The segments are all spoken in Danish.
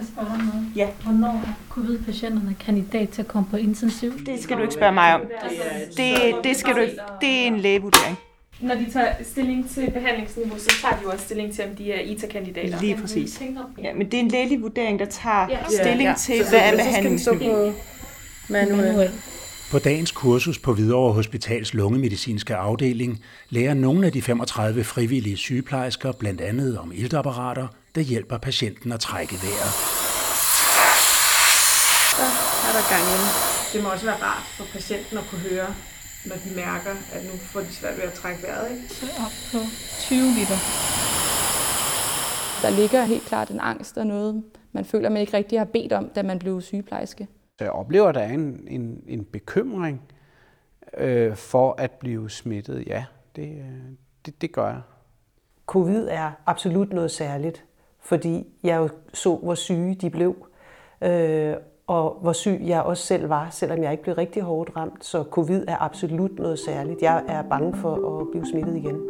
kan spørge dig noget? Ja. Hvornår er covid-patienterne kandidat til at komme på intensiv? Det skal du ikke spørge mig om. Det, det, skal du ikke. Det er en lægevurdering. Når de tager stilling til behandlingsniveau, så tager de jo også stilling til, om de er ITA-kandidater. Lige præcis. Ja. Ja, men det er en lægelig vurdering, der tager Ja. stilling Ja. til, hvad er behandlingsniveau. Manuel. På dagens kursus på Hvidovre Hospitals lungemedicinske afdeling lærer nogle af de 35 frivillige sygeplejersker blandt andet om iltapparater, der hjælper patienten at trække vejret. Så er der gang i den. Det må også være rart for patienten at kunne høre, når de mærker, at nu får de svært ved at trække vejret. Ikke? Så op på 20 liter. Der ligger helt klart en angst og noget, man føler, man ikke rigtig har bedt om, da man blev sygeplejerske. Så jeg oplever, at der er en, en, en bekymring øh, for at blive smittet. Ja, det, øh, det, det gør jeg. Covid er absolut noget særligt, fordi jeg jo så, hvor syge de blev, øh, og hvor syg jeg også selv var, selvom jeg ikke blev rigtig hårdt ramt. Så covid er absolut noget særligt. Jeg er bange for at blive smittet igen.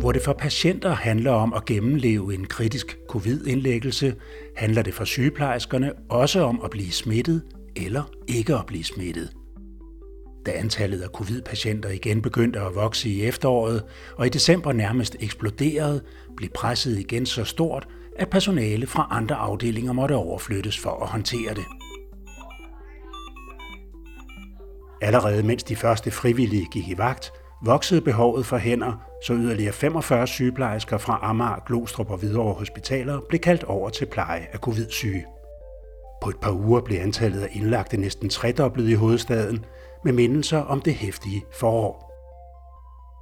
Hvor det for patienter handler om at gennemleve en kritisk covid-indlæggelse, handler det for sygeplejerskerne også om at blive smittet eller ikke at blive smittet. Da antallet af covid-patienter igen begyndte at vokse i efteråret, og i december nærmest eksploderede, blev presset igen så stort, at personale fra andre afdelinger måtte overflyttes for at håndtere det. Allerede mens de første frivillige gik i vagt, voksede behovet for hænder, så yderligere 45 sygeplejersker fra Amager, Glostrup og Hvidovre Hospitaler blev kaldt over til pleje af covid-syge. På et par uger blev antallet af indlagte næsten tredoblet i hovedstaden, med mindelser om det hæftige forår.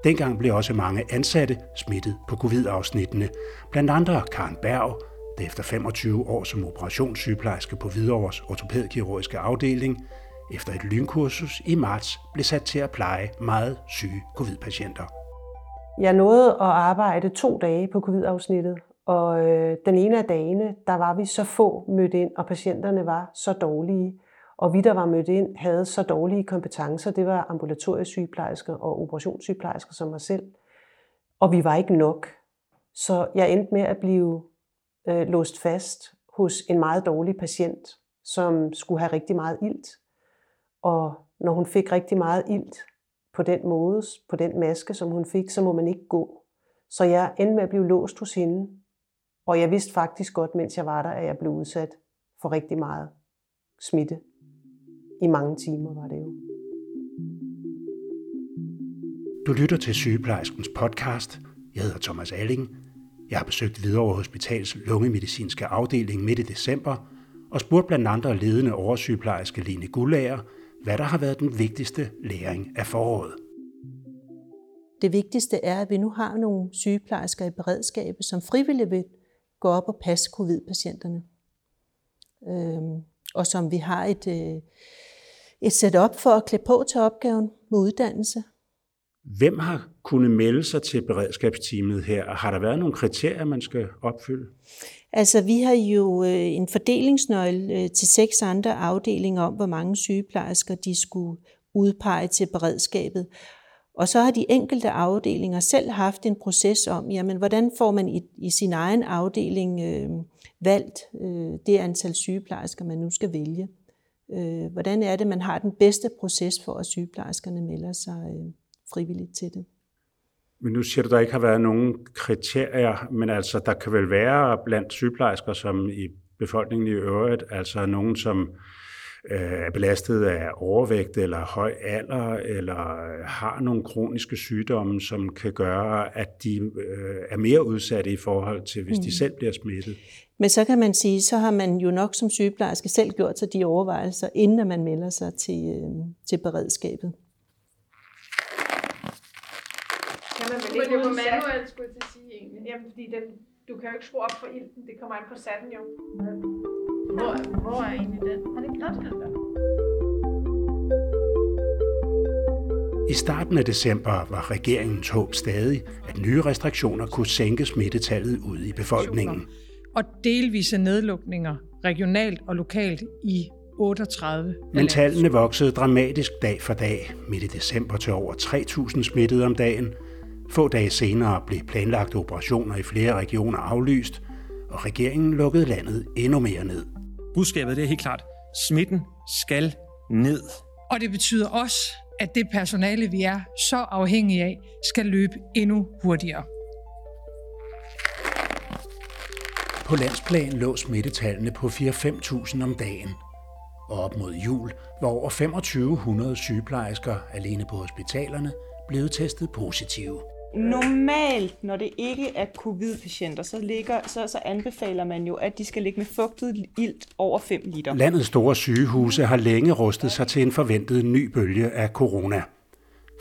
Dengang blev også mange ansatte smittet på covid-afsnittene, blandt andre Karen Berg, der efter 25 år som operationssygeplejerske på Hvidovres ortopædkirurgiske afdeling, efter et lynkursus i marts blev sat til at pleje meget syge covid-patienter. Jeg nåede at arbejde to dage på covid-afsnittet, og øh, den ene af dagene, der var vi så få mødt ind, og patienterne var så dårlige. Og vi, der var mødt ind, havde så dårlige kompetencer. Det var ambulatoriesygeplejersker og operationssygeplejersker som mig selv. Og vi var ikke nok. Så jeg endte med at blive øh, låst fast hos en meget dårlig patient, som skulle have rigtig meget ilt. Og når hun fik rigtig meget ilt på den måde, på den maske, som hun fik, så må man ikke gå. Så jeg endte med at blive låst hos hende. Og jeg vidste faktisk godt, mens jeg var der, at jeg blev udsat for rigtig meget smitte. I mange timer var det jo. Du lytter til Sygeplejerskens podcast. Jeg hedder Thomas Alling. Jeg har besøgt Hvidovre Hospitals lungemedicinske afdeling midt i december og spurgt blandt andre ledende oversygeplejerske Line Gullager, hvad der har været den vigtigste læring af foråret. Det vigtigste er, at vi nu har nogle sygeplejersker i beredskabet, som frivilligt vil gå op og passe covid-patienterne. Og som vi har et, øh, et setup for at klæde på til opgaven med uddannelse. Hvem har kunnet melde sig til beredskabsteamet her? Har der været nogle kriterier, man skal opfylde? Altså, vi har jo øh, en fordelingsnøgle øh, til seks andre afdelinger om, hvor mange sygeplejersker de skulle udpege til beredskabet. Og så har de enkelte afdelinger selv haft en proces om, jamen, hvordan får man i, i sin egen afdeling øh, valgt øh, det antal sygeplejersker, man nu skal vælge. Øh, hvordan er det, man har den bedste proces for, at sygeplejerskerne melder sig øh, frivilligt til det? Men nu siger du, der ikke har været nogen kriterier, men altså der kan vel være blandt sygeplejersker, som i befolkningen i øvrigt, altså nogen, som er belastet af overvægt eller høj alder, eller har nogle kroniske sygdomme, som kan gøre, at de øh, er mere udsatte i forhold til, hvis mm. de selv bliver smittet. Men så kan man sige, så har man jo nok som sygeplejerske selv gjort sig de overvejelser, inden man melder sig til, øh, til beredskabet. Kan man vel ikke uden manuel, skulle jeg til at sige egentlig. Jamen, fordi den, du kan jo ikke skrue op for ilten. Det kommer an på satten jo. Hvor, hvor er egentlig den? Har det klart den der? I starten af december var regeringens håb stadig, at nye restriktioner kunne sænke smittetallet ude i befolkningen. Og delvise nedlukninger regionalt og lokalt i 38 Men tallene voksede dramatisk dag for dag, midt i december til over 3.000 smittede om dagen, Få dage senere blev planlagte operationer i flere regioner aflyst, og regeringen lukkede landet endnu mere ned. Budskabet det er helt klart. Smitten skal ned. Og det betyder også, at det personale, vi er så afhængige af, skal løbe endnu hurtigere. På landsplan lå smittetallene på 4-5.000 om dagen. Og op mod jul var over 2500 sygeplejersker alene på hospitalerne blevet testet positive. Normalt, når det ikke er covid-patienter, så, ligger, så, så anbefaler man jo, at de skal ligge med fugtet ilt over 5 liter. Landets store sygehuse har længe rustet sig til en forventet ny bølge af corona.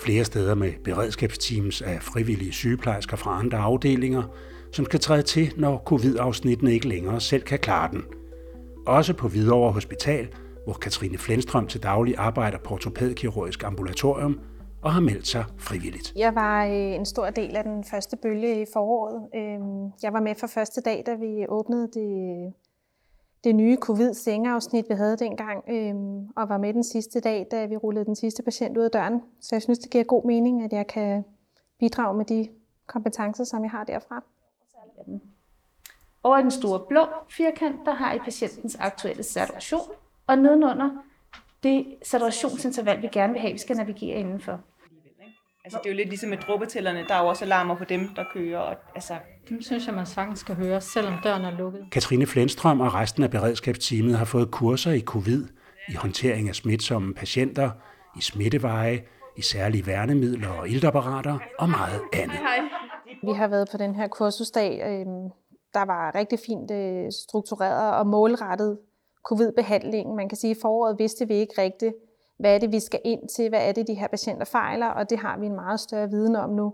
Flere steder med beredskabsteams af frivillige sygeplejersker fra andre afdelinger, som skal træde til, når covid-afsnittene ikke længere selv kan klare den. Også på Hvidovre Hospital, hvor Katrine Flenstrøm til daglig arbejder på ortopædkirurgisk ambulatorium, og har meldt sig frivilligt. Jeg var øh, en stor del af den første bølge i foråret. Øhm, jeg var med fra første dag, da vi åbnede det, det nye covid-sengeafsnit, vi havde dengang, øhm, og var med den sidste dag, da vi rullede den sidste patient ud af døren. Så jeg synes, det giver god mening, at jeg kan bidrage med de kompetencer, som jeg har derfra. Over den store blå firkant, der har I patientens aktuelle saturation, og nedenunder det saturationsinterval, vi gerne vil have, vi skal navigere indenfor. Altså, det er jo lidt ligesom med druppetællerne. Der er jo også alarmer på dem, der kører. Og, altså... Dem synes jeg, man sagtens skal høre, selvom døren er lukket. Katrine Flenstrøm og resten af beredskabsteamet har fået kurser i covid, i håndtering af smitsomme patienter, i smitteveje, i særlige værnemidler og iltapparater og meget andet. Vi har været på den her kursusdag, øhm, der var rigtig fint øh, struktureret og målrettet covid-behandlingen. Man kan sige, at i foråret vidste vi ikke rigtigt, hvad er det, vi skal ind til, hvad er det, de her patienter fejler, og det har vi en meget større viden om nu.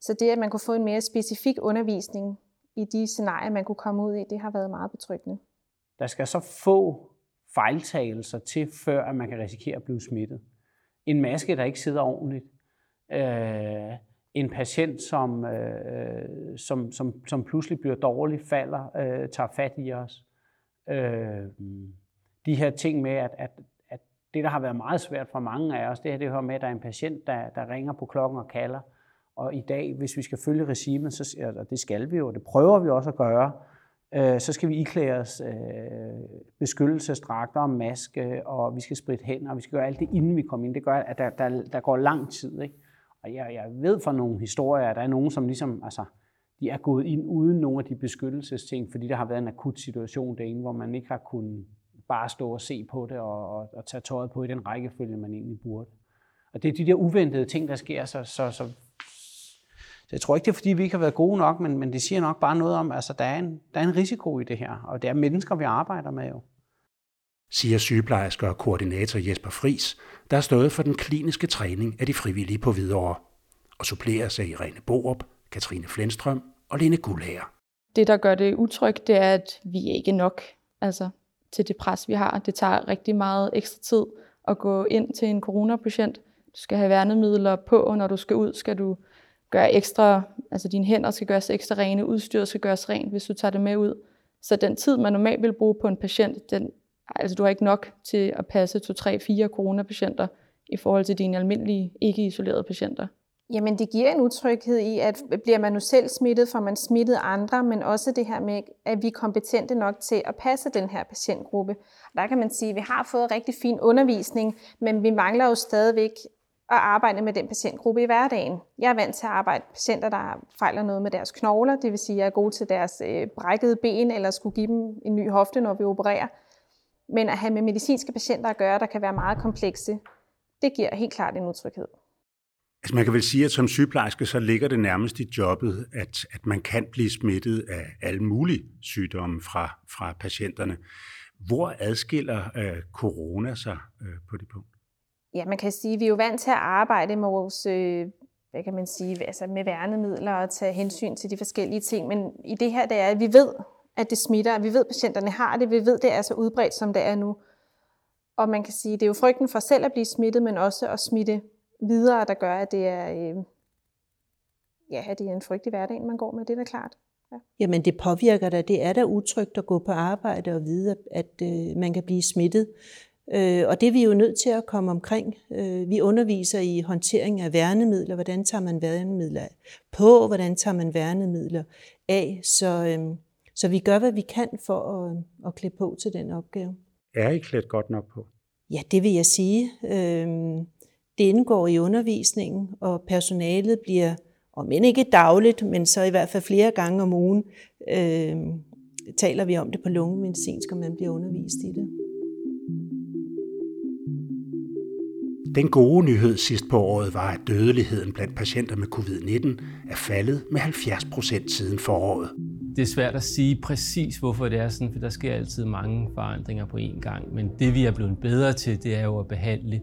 Så det, at man kunne få en mere specifik undervisning i de scenarier, man kunne komme ud i, det har været meget betryggende. Der skal så få fejltagelser til, før at man kan risikere at blive smittet. En maske, der ikke sidder ordentligt. Øh, en patient, som, øh, som, som, som pludselig bliver dårlig, falder, øh, tager fat i os. Øh, de her ting med, at, at, at det, der har været meget svært for mange af os, det her det hører med, at der er en patient, der, der ringer på klokken og kalder. Og i dag, hvis vi skal følge regimet, så, og det skal vi jo, og det prøver vi også at gøre, øh, så skal vi iklæde os øh, beskyttelsesdragter og maske, og vi skal spritte hænder, og vi skal gøre alt det, inden vi kommer ind. Det gør, at der, der, der går lang tid. Ikke? Og jeg, jeg ved fra nogle historier, at der er nogen, som ligesom, altså, de er gået ind uden nogle af de beskyttelsesting, fordi der har været en akut situation derinde, hvor man ikke har kunnet bare stå og se på det og, og, og tage tøjet på i den rækkefølge, man egentlig burde. Og det er de der uventede ting, der sker, så, så, så, så jeg tror ikke, det er fordi, vi ikke har været gode nok, men, men det siger nok bare noget om, altså der er, en, der er en risiko i det her, og det er mennesker, vi arbejder med jo. Siger sygeplejersker og koordinator Jesper Fris, der har stået for den kliniske træning af de frivillige på Hvidovre, og supplerer sig Irene Borup, Katrine Flenstrøm og Lene Gullager. Det, der gør det utrygt, det er, at vi ikke er nok altså, til det pres, vi har. Det tager rigtig meget ekstra tid at gå ind til en coronapatient. Du skal have værnemidler på, og når du skal ud, skal du gøre ekstra, altså dine hænder skal gøres ekstra rene, udstyret skal gøres rent, hvis du tager det med ud. Så den tid, man normalt vil bruge på en patient, den, altså du har ikke nok til at passe 2, 3, 4 coronapatienter i forhold til dine almindelige, ikke isolerede patienter. Jamen det giver en utryghed i, at bliver man nu selv smittet, får man smittet andre, men også det her med, at vi er kompetente nok til at passe den her patientgruppe. Der kan man sige, at vi har fået rigtig fin undervisning, men vi mangler jo stadigvæk at arbejde med den patientgruppe i hverdagen. Jeg er vant til at arbejde med patienter, der fejler noget med deres knogler, det vil sige, at jeg er god til deres øh, brækkede ben, eller skulle give dem en ny hofte, når vi opererer. Men at have med medicinske patienter at gøre, der kan være meget komplekse, det giver helt klart en utryghed. Altså man kan vel sige, at som sygeplejerske, så ligger det nærmest i jobbet, at, at man kan blive smittet af alle mulige sygdomme fra, fra patienterne. Hvor adskiller øh, corona sig øh, på det punkt? Ja, man kan sige, at vi er jo vant til at arbejde med vores, øh, hvad kan man sige, altså med værnemidler og tage hensyn til de forskellige ting. Men i det her, det er, at vi ved, at det smitter, vi ved, at patienterne har det, vi ved, at det er så udbredt, som det er nu. Og man kan sige, at det er jo frygten for selv at blive smittet, men også at smitte videre, der gør, at det er, øh, ja, at det er en frygtelig hverdag, man går med, det er da klart. Ja. Jamen det påvirker dig. Det er da utrygt at gå på arbejde og vide, at, at øh, man kan blive smittet. Øh, og det er vi jo nødt til at komme omkring. Øh, vi underviser i håndtering af værnemidler. Hvordan tager man værnemidler på? Hvordan tager man værnemidler af? Så, øh, så vi gør, hvad vi kan for at, at klæde på til den opgave. Er I klædt godt nok på? Ja, det vil jeg sige. Øh, det indgår i undervisningen, og personalet bliver, om end ikke dagligt, men så i hvert fald flere gange om ugen, øh, taler vi om det på lungemedicinsk, og man bliver undervist i det. Den gode nyhed sidst på året var, at dødeligheden blandt patienter med covid-19 er faldet med 70 procent siden foråret. Det er svært at sige præcis, hvorfor det er sådan, for der sker altid mange forandringer på én gang. Men det, vi er blevet bedre til, det er jo at behandle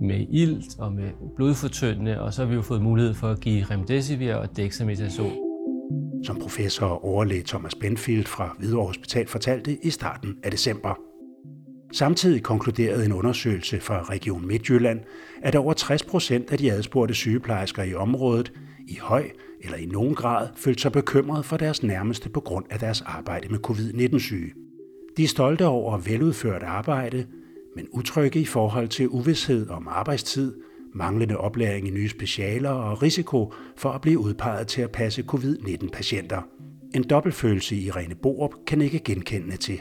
med ilt og med blodfortyndende, og så har vi jo fået mulighed for at give remdesivir og dexamethasone. Som professor og overlæge Thomas Benfield fra Hvidovre Hospital fortalte i starten af december. Samtidig konkluderede en undersøgelse fra Region Midtjylland, at over 60 procent af de adspurgte sygeplejersker i området i høj eller i nogen grad følte sig bekymret for deres nærmeste på grund af deres arbejde med covid-19-syge. De er stolte over veludført arbejde, men utrygge i forhold til uvidshed om arbejdstid, manglende oplæring i nye specialer og risiko for at blive udpeget til at passe covid-19-patienter. En dobbeltfølelse i Rene Borup kan ikke genkende til.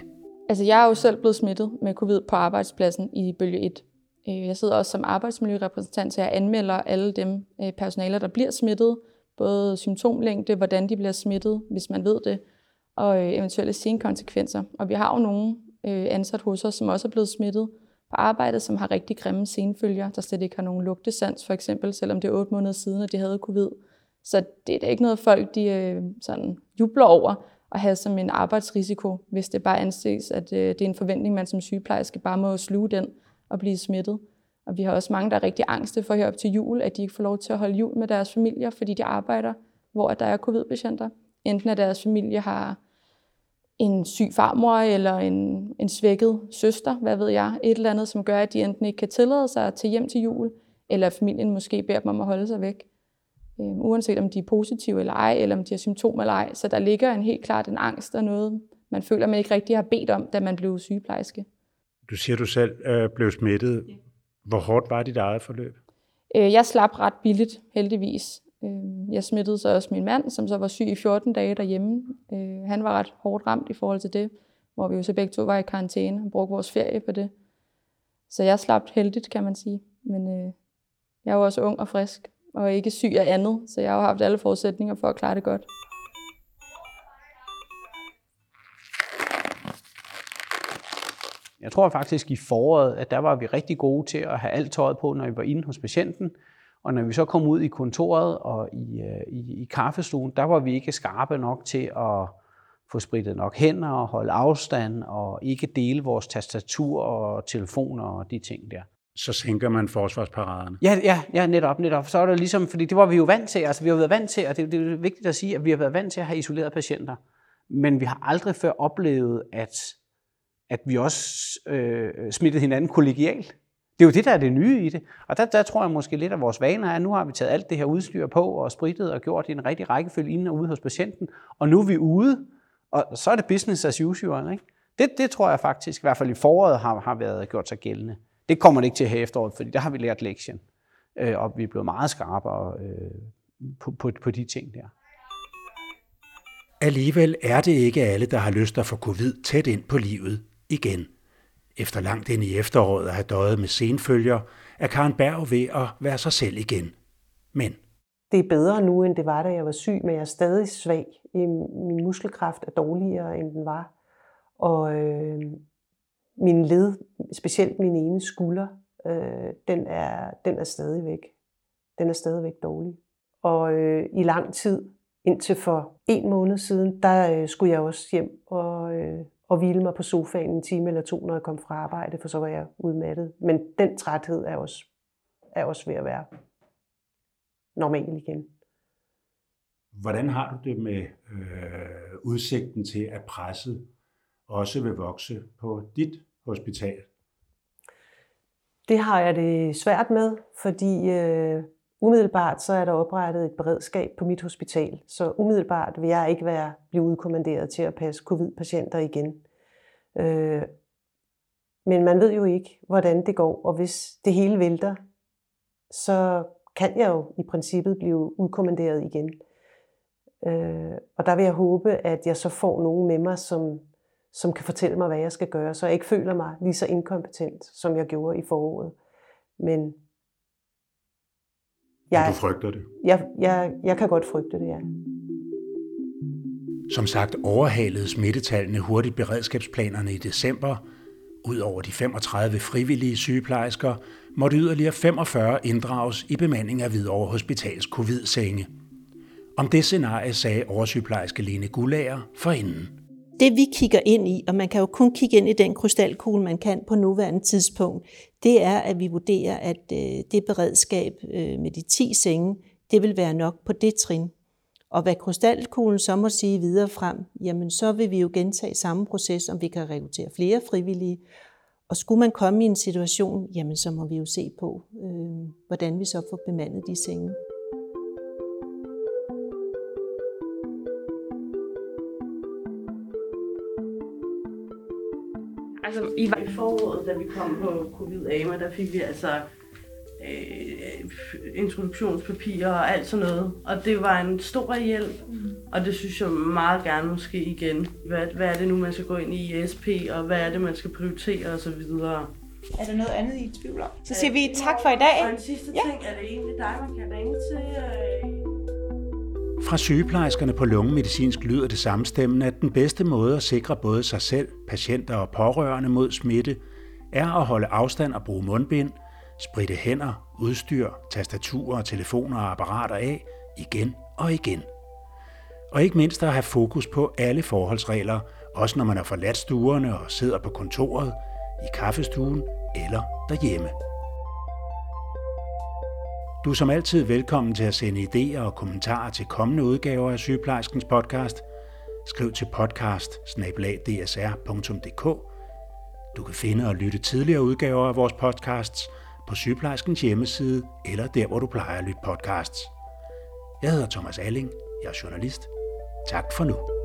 Altså, jeg er jo selv blevet smittet med covid på arbejdspladsen i bølge 1. Øh, jeg sidder også som arbejdsmiljørepræsentant, så jeg anmelder alle dem øh, personaler, der bliver smittet. Både symptomlængde, hvordan de bliver smittet, hvis man ved det, og øh, eventuelle senkonsekvenser. Og vi har jo nogle ansat hos os, som også er blevet smittet på arbejdet, som har rigtig grimme senfølger, der slet ikke har nogen lugtesans, for eksempel, selvom det er otte måneder siden, at de havde covid. Så det er da ikke noget, folk de, øh, sådan jubler over at have som en arbejdsrisiko, hvis det bare anses, at øh, det er en forventning, man som sygeplejerske bare må sluge den og blive smittet. Og vi har også mange, der er rigtig angste for her op til jul, at de ikke får lov til at holde jul med deres familier, fordi de arbejder, hvor der er covid-patienter. Enten at deres familie har en syg farmor eller en, en svækket søster, hvad ved jeg, et eller andet, som gør, at de enten ikke kan tillade sig at tage hjem til jul, eller familien måske beder dem om at holde sig væk øh, uanset om de er positive eller ej, eller om de har symptomer eller ej. Så der ligger en helt klart en angst og noget, man føler, man ikke rigtig har bedt om, da man blev sygeplejerske. Du siger, du selv øh, blev smittet. Hvor hårdt var dit eget forløb? Øh, jeg slap ret billigt, heldigvis. Øh, jeg smittede så også min mand, som så var syg i 14 dage derhjemme. Øh, han var ret hårdt ramt i forhold til det, hvor vi jo så begge to var i karantæne og brugte vores ferie på det. Så jeg slap heldigt, kan man sige. Men øh, jeg var også ung og frisk, og ikke syg af andet, så jeg har haft alle forudsætninger for at klare det godt. Jeg tror faktisk i foråret, at der var vi rigtig gode til at have alt tøjet på, når vi var inde hos patienten. Og når vi så kom ud i kontoret og i, øh, i, i kaffestuen, der var vi ikke skarpe nok til at få spritet nok hænder og holde afstand og ikke dele vores tastatur og telefoner og de ting der så sænker man forsvarsparaderne. Ja, ja, ja, netop, netop. Så er det ligesom, fordi det var vi jo vant til, altså vi har været vant til, og det, det er vigtigt at sige, at vi har været vant til at have isoleret patienter. Men vi har aldrig før oplevet, at, at vi også øh, smittede hinanden kollegialt. Det er jo det, der er det nye i det. Og der, der tror jeg måske lidt, at vores vaner er, at nu har vi taget alt det her udstyr på og spritet og gjort i en rigtig rækkefølge inden og ude hos patienten. Og nu er vi ude, og så er det business as usual. Ikke? Det, det tror jeg faktisk, i hvert fald i foråret, har, har været gjort sig gældende. Det kommer det ikke til at efteråret, fordi der har vi lært lektien, øh, og vi er blevet meget skarpere øh, på, på, på de ting der. Alligevel er det ikke alle, der har lyst at få covid tæt ind på livet igen. Efter langt ind i efteråret at have døjet med senfølger, er Karen Berg ved at være sig selv igen. Men det er bedre nu, end det var, da jeg var syg, men jeg er stadig svag. Øhm, min muskelkraft er dårligere, end den var. Og øh, min led, specielt min ene skulder, øh, den, er, den er stadigvæk, den er stadigvæk dårlig. Og øh, i lang tid, indtil for en måned siden, der øh, skulle jeg også hjem og, øh, og hvile mig på sofaen en time eller to, når jeg kom fra arbejde, for så var jeg udmattet. Men den træthed er også, er også ved at være normal igen. Hvordan har du det med øh, udsigten til, at presset også vil vokse på dit hospital? Det har jeg det svært med, fordi øh, umiddelbart så er der oprettet et beredskab på mit hospital, så umiddelbart vil jeg ikke være blive udkommanderet til at passe covid-patienter igen. Øh, Men man ved jo ikke, hvordan det går, og hvis det hele vælter, så kan jeg jo i princippet blive udkommanderet igen. Øh, og der vil jeg håbe, at jeg så får nogen med mig, som, som kan fortælle mig, hvad jeg skal gøre, så jeg ikke føler mig lige så inkompetent, som jeg gjorde i foråret. Men jeg, du frygter det? Jeg, jeg, jeg kan godt frygte det, ja. Som sagt overhalede smittetallene hurtigt beredskabsplanerne i december. Udover de 35 frivillige sygeplejersker, måtte yderligere 45 inddrages i bemanding af Hvidovre Hospitals covid-senge. Om det scenarie sagde oversygeplejerske Lene Gullager forinden. Det vi kigger ind i, og man kan jo kun kigge ind i den krystalkugle, man kan på nuværende tidspunkt, det er, at vi vurderer, at øh, det beredskab øh, med de 10 senge, det vil være nok på det trin. Og hvad krystalkuglen så må sige videre frem, jamen så vil vi jo gentage samme proces, om vi kan rekruttere flere frivillige. Og skulle man komme i en situation, jamen så må vi jo se på, øh, hvordan vi så får bemandet de senge. I var i foråret, da vi kom på covid-AMA, der fik vi altså øh, introduktionspapirer og alt sådan noget. Og det var en stor hjælp, mm. og det synes jeg meget gerne måske igen. Hvad, hvad er det nu, man skal gå ind i ESP, og hvad er det, man skal prioritere osv. Er der noget andet, I tvivl om? Så siger vi tak for i dag. Og en sidste ja. ting, er det egentlig dig, man kan ringe til? Øh... Fra sygeplejerskerne på lungemedicinsk lyder det samstemmende, at den bedste måde at sikre både sig selv, patienter og pårørende mod smitte, er at holde afstand og bruge mundbind, spritte hænder, udstyr, tastaturer, telefoner og apparater af igen og igen. Og ikke mindst at have fokus på alle forholdsregler, også når man har forladt stuerne og sidder på kontoret, i kaffestuen eller derhjemme. Du er som altid velkommen til at sende idéer og kommentarer til kommende udgaver af Sygeplejerskens podcast. Skriv til podcast Du kan finde og lytte tidligere udgaver af vores podcasts på Sygeplejerskens hjemmeside eller der, hvor du plejer at lytte podcasts. Jeg hedder Thomas Alling. Jeg er journalist. Tak for nu.